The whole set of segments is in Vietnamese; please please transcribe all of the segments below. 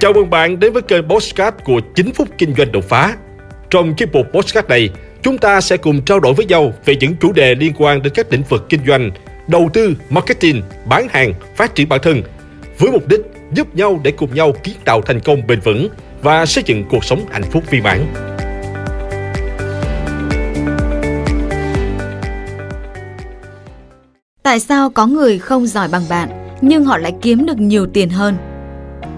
Chào mừng bạn đến với kênh Postcard của 9 phút kinh doanh đột phá. Trong chiếc mục Postcard này, chúng ta sẽ cùng trao đổi với nhau về những chủ đề liên quan đến các lĩnh vực kinh doanh, đầu tư, marketing, bán hàng, phát triển bản thân, với mục đích giúp nhau để cùng nhau kiến tạo thành công bền vững và xây dựng cuộc sống hạnh phúc viên mãn. Tại sao có người không giỏi bằng bạn nhưng họ lại kiếm được nhiều tiền hơn?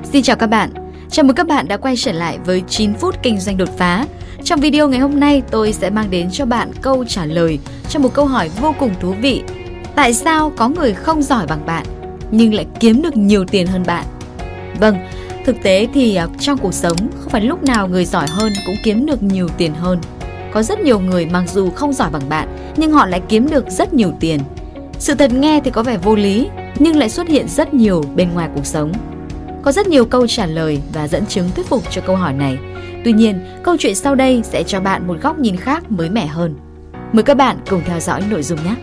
Xin chào các bạn, chào mừng các bạn đã quay trở lại với 9 phút kinh doanh đột phá. Trong video ngày hôm nay tôi sẽ mang đến cho bạn câu trả lời cho một câu hỏi vô cùng thú vị. Tại sao có người không giỏi bằng bạn nhưng lại kiếm được nhiều tiền hơn bạn? Vâng, thực tế thì à, trong cuộc sống không phải lúc nào người giỏi hơn cũng kiếm được nhiều tiền hơn. Có rất nhiều người mặc dù không giỏi bằng bạn nhưng họ lại kiếm được rất nhiều tiền. Sự thật nghe thì có vẻ vô lý nhưng lại xuất hiện rất nhiều bên ngoài cuộc sống. Có rất nhiều câu trả lời và dẫn chứng thuyết phục cho câu hỏi này. Tuy nhiên, câu chuyện sau đây sẽ cho bạn một góc nhìn khác mới mẻ hơn. Mời các bạn cùng theo dõi nội dung nhé.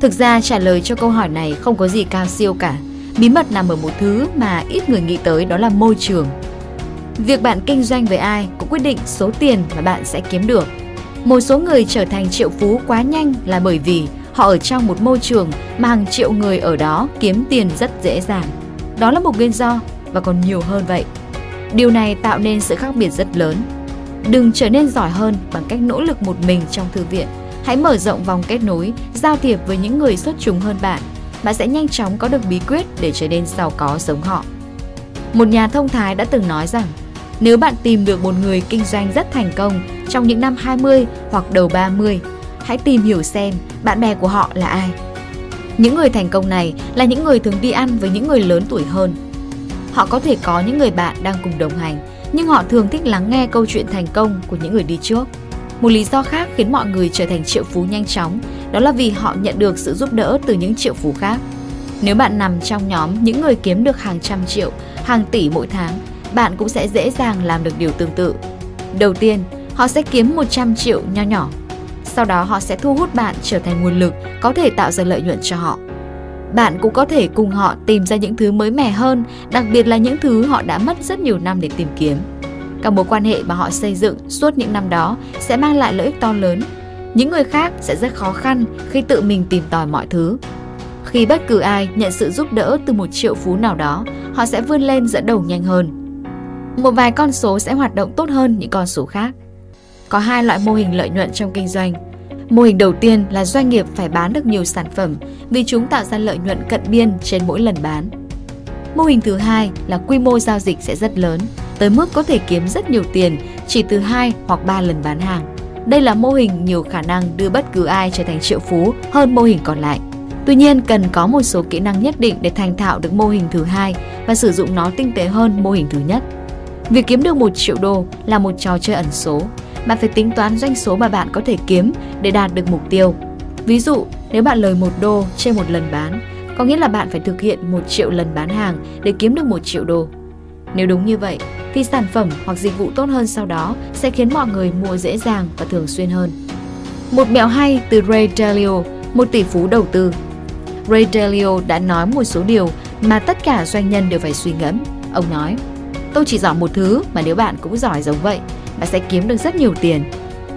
Thực ra trả lời cho câu hỏi này không có gì cao siêu cả. Bí mật nằm ở một thứ mà ít người nghĩ tới đó là môi trường. Việc bạn kinh doanh với ai cũng quyết định số tiền mà bạn sẽ kiếm được. Một số người trở thành triệu phú quá nhanh là bởi vì họ ở trong một môi trường mà hàng triệu người ở đó kiếm tiền rất dễ dàng. Đó là một nguyên do và còn nhiều hơn vậy. Điều này tạo nên sự khác biệt rất lớn. Đừng trở nên giỏi hơn bằng cách nỗ lực một mình trong thư viện. Hãy mở rộng vòng kết nối, giao thiệp với những người xuất chúng hơn bạn. Bạn sẽ nhanh chóng có được bí quyết để trở nên giàu có giống họ. Một nhà thông thái đã từng nói rằng, nếu bạn tìm được một người kinh doanh rất thành công trong những năm 20 hoặc đầu 30, hãy tìm hiểu xem bạn bè của họ là ai. Những người thành công này là những người thường đi ăn với những người lớn tuổi hơn. Họ có thể có những người bạn đang cùng đồng hành, nhưng họ thường thích lắng nghe câu chuyện thành công của những người đi trước. Một lý do khác khiến mọi người trở thành triệu phú nhanh chóng, đó là vì họ nhận được sự giúp đỡ từ những triệu phú khác. Nếu bạn nằm trong nhóm những người kiếm được hàng trăm triệu, hàng tỷ mỗi tháng, bạn cũng sẽ dễ dàng làm được điều tương tự. Đầu tiên, họ sẽ kiếm 100 triệu nho nhỏ sau đó họ sẽ thu hút bạn trở thành nguồn lực có thể tạo ra lợi nhuận cho họ. Bạn cũng có thể cùng họ tìm ra những thứ mới mẻ hơn, đặc biệt là những thứ họ đã mất rất nhiều năm để tìm kiếm. Các mối quan hệ mà họ xây dựng suốt những năm đó sẽ mang lại lợi ích to lớn. Những người khác sẽ rất khó khăn khi tự mình tìm tòi mọi thứ. Khi bất cứ ai nhận sự giúp đỡ từ một triệu phú nào đó, họ sẽ vươn lên dẫn đầu nhanh hơn. Một vài con số sẽ hoạt động tốt hơn những con số khác. Có hai loại mô hình lợi nhuận trong kinh doanh. Mô hình đầu tiên là doanh nghiệp phải bán được nhiều sản phẩm vì chúng tạo ra lợi nhuận cận biên trên mỗi lần bán. Mô hình thứ hai là quy mô giao dịch sẽ rất lớn, tới mức có thể kiếm rất nhiều tiền chỉ từ 2 hoặc 3 lần bán hàng. Đây là mô hình nhiều khả năng đưa bất cứ ai trở thành triệu phú hơn mô hình còn lại. Tuy nhiên, cần có một số kỹ năng nhất định để thành thạo được mô hình thứ hai và sử dụng nó tinh tế hơn mô hình thứ nhất. Việc kiếm được 1 triệu đô là một trò chơi ẩn số bạn phải tính toán doanh số mà bạn có thể kiếm để đạt được mục tiêu. Ví dụ, nếu bạn lời 1 đô trên một lần bán, có nghĩa là bạn phải thực hiện 1 triệu lần bán hàng để kiếm được 1 triệu đô. Nếu đúng như vậy, thì sản phẩm hoặc dịch vụ tốt hơn sau đó sẽ khiến mọi người mua dễ dàng và thường xuyên hơn. Một mẹo hay từ Ray Dalio, một tỷ phú đầu tư. Ray Dalio đã nói một số điều mà tất cả doanh nhân đều phải suy ngẫm. Ông nói, tôi chỉ giỏi một thứ mà nếu bạn cũng giỏi giống vậy bạn sẽ kiếm được rất nhiều tiền.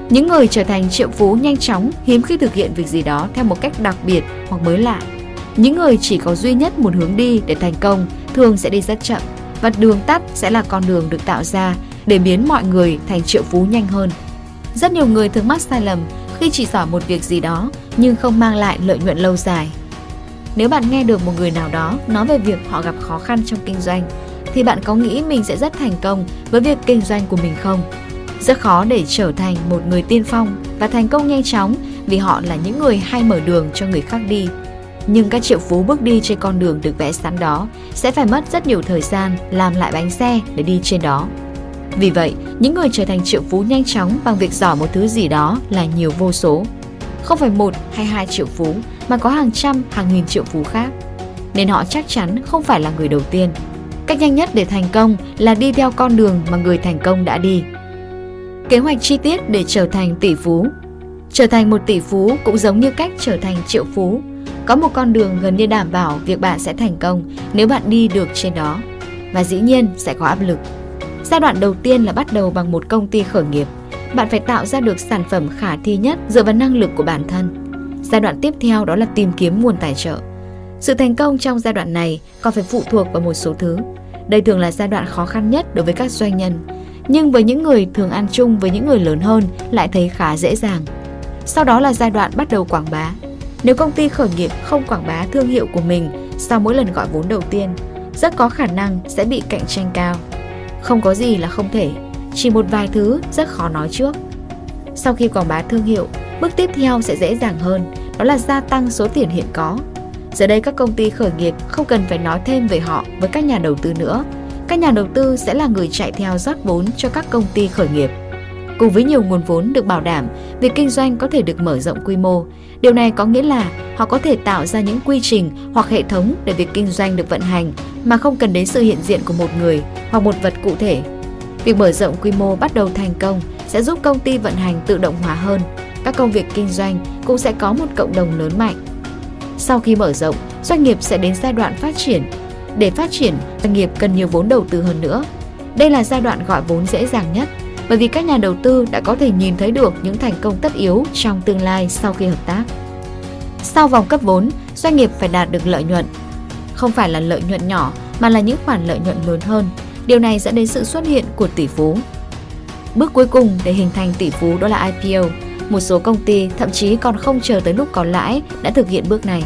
Những người trở thành triệu phú nhanh chóng, hiếm khi thực hiện việc gì đó theo một cách đặc biệt hoặc mới lạ. Những người chỉ có duy nhất một hướng đi để thành công thường sẽ đi rất chậm và đường tắt sẽ là con đường được tạo ra để biến mọi người thành triệu phú nhanh hơn. Rất nhiều người thường mắc sai lầm khi chỉ giỏi một việc gì đó nhưng không mang lại lợi nhuận lâu dài. Nếu bạn nghe được một người nào đó nói về việc họ gặp khó khăn trong kinh doanh, thì bạn có nghĩ mình sẽ rất thành công với việc kinh doanh của mình không? Rất khó để trở thành một người tiên phong và thành công nhanh chóng vì họ là những người hay mở đường cho người khác đi. Nhưng các triệu phú bước đi trên con đường được vẽ sẵn đó sẽ phải mất rất nhiều thời gian làm lại bánh xe để đi trên đó. Vì vậy, những người trở thành triệu phú nhanh chóng bằng việc giỏi một thứ gì đó là nhiều vô số. Không phải một hay hai triệu phú mà có hàng trăm, hàng nghìn triệu phú khác. Nên họ chắc chắn không phải là người đầu tiên. Cách nhanh nhất để thành công là đi theo con đường mà người thành công đã đi Kế hoạch chi tiết để trở thành tỷ phú Trở thành một tỷ phú cũng giống như cách trở thành triệu phú Có một con đường gần như đảm bảo việc bạn sẽ thành công nếu bạn đi được trên đó và dĩ nhiên sẽ có áp lực. Giai đoạn đầu tiên là bắt đầu bằng một công ty khởi nghiệp. Bạn phải tạo ra được sản phẩm khả thi nhất dựa vào năng lực của bản thân. Giai đoạn tiếp theo đó là tìm kiếm nguồn tài trợ. Sự thành công trong giai đoạn này còn phải phụ thuộc vào một số thứ. Đây thường là giai đoạn khó khăn nhất đối với các doanh nhân, nhưng với những người thường ăn chung với những người lớn hơn lại thấy khá dễ dàng. Sau đó là giai đoạn bắt đầu quảng bá. Nếu công ty khởi nghiệp không quảng bá thương hiệu của mình sau mỗi lần gọi vốn đầu tiên, rất có khả năng sẽ bị cạnh tranh cao. Không có gì là không thể, chỉ một vài thứ rất khó nói trước. Sau khi quảng bá thương hiệu, bước tiếp theo sẽ dễ dàng hơn, đó là gia tăng số tiền hiện có. Giờ đây các công ty khởi nghiệp không cần phải nói thêm về họ với các nhà đầu tư nữa. Các nhà đầu tư sẽ là người chạy theo rót vốn cho các công ty khởi nghiệp. Cùng với nhiều nguồn vốn được bảo đảm, việc kinh doanh có thể được mở rộng quy mô. Điều này có nghĩa là họ có thể tạo ra những quy trình hoặc hệ thống để việc kinh doanh được vận hành mà không cần đến sự hiện diện của một người hoặc một vật cụ thể. Việc mở rộng quy mô bắt đầu thành công sẽ giúp công ty vận hành tự động hóa hơn. Các công việc kinh doanh cũng sẽ có một cộng đồng lớn mạnh. Sau khi mở rộng, doanh nghiệp sẽ đến giai đoạn phát triển. Để phát triển, doanh nghiệp cần nhiều vốn đầu tư hơn nữa. Đây là giai đoạn gọi vốn dễ dàng nhất bởi vì các nhà đầu tư đã có thể nhìn thấy được những thành công tất yếu trong tương lai sau khi hợp tác. Sau vòng cấp vốn, doanh nghiệp phải đạt được lợi nhuận. Không phải là lợi nhuận nhỏ mà là những khoản lợi nhuận lớn hơn. Điều này dẫn đến sự xuất hiện của tỷ phú. Bước cuối cùng để hình thành tỷ phú đó là IPO. Một số công ty thậm chí còn không chờ tới lúc có lãi đã thực hiện bước này.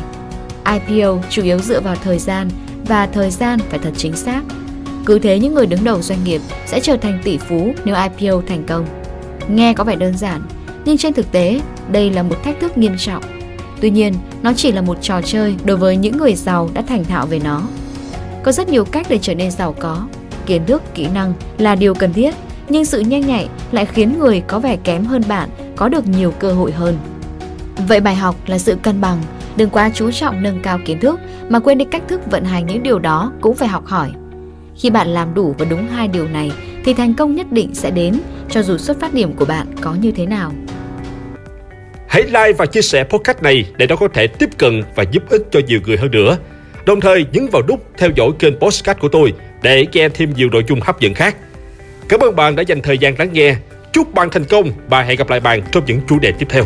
IPO chủ yếu dựa vào thời gian và thời gian phải thật chính xác cứ thế những người đứng đầu doanh nghiệp sẽ trở thành tỷ phú nếu IPO thành công. Nghe có vẻ đơn giản, nhưng trên thực tế, đây là một thách thức nghiêm trọng. Tuy nhiên, nó chỉ là một trò chơi đối với những người giàu đã thành thạo về nó. Có rất nhiều cách để trở nên giàu có. Kiến thức, kỹ năng là điều cần thiết, nhưng sự nhanh nhạy lại khiến người có vẻ kém hơn bạn có được nhiều cơ hội hơn. Vậy bài học là sự cân bằng, đừng quá chú trọng nâng cao kiến thức, mà quên đi cách thức vận hành những điều đó cũng phải học hỏi. Khi bạn làm đủ và đúng hai điều này, thì thành công nhất định sẽ đến, cho dù xuất phát điểm của bạn có như thế nào. Hãy like và chia sẻ podcast này để nó có thể tiếp cận và giúp ích cho nhiều người hơn nữa. Đồng thời nhấn vào nút theo dõi kênh podcast của tôi để nghe thêm nhiều nội dung hấp dẫn khác. Cảm ơn bạn đã dành thời gian lắng nghe. Chúc bạn thành công và hẹn gặp lại bạn trong những chủ đề tiếp theo.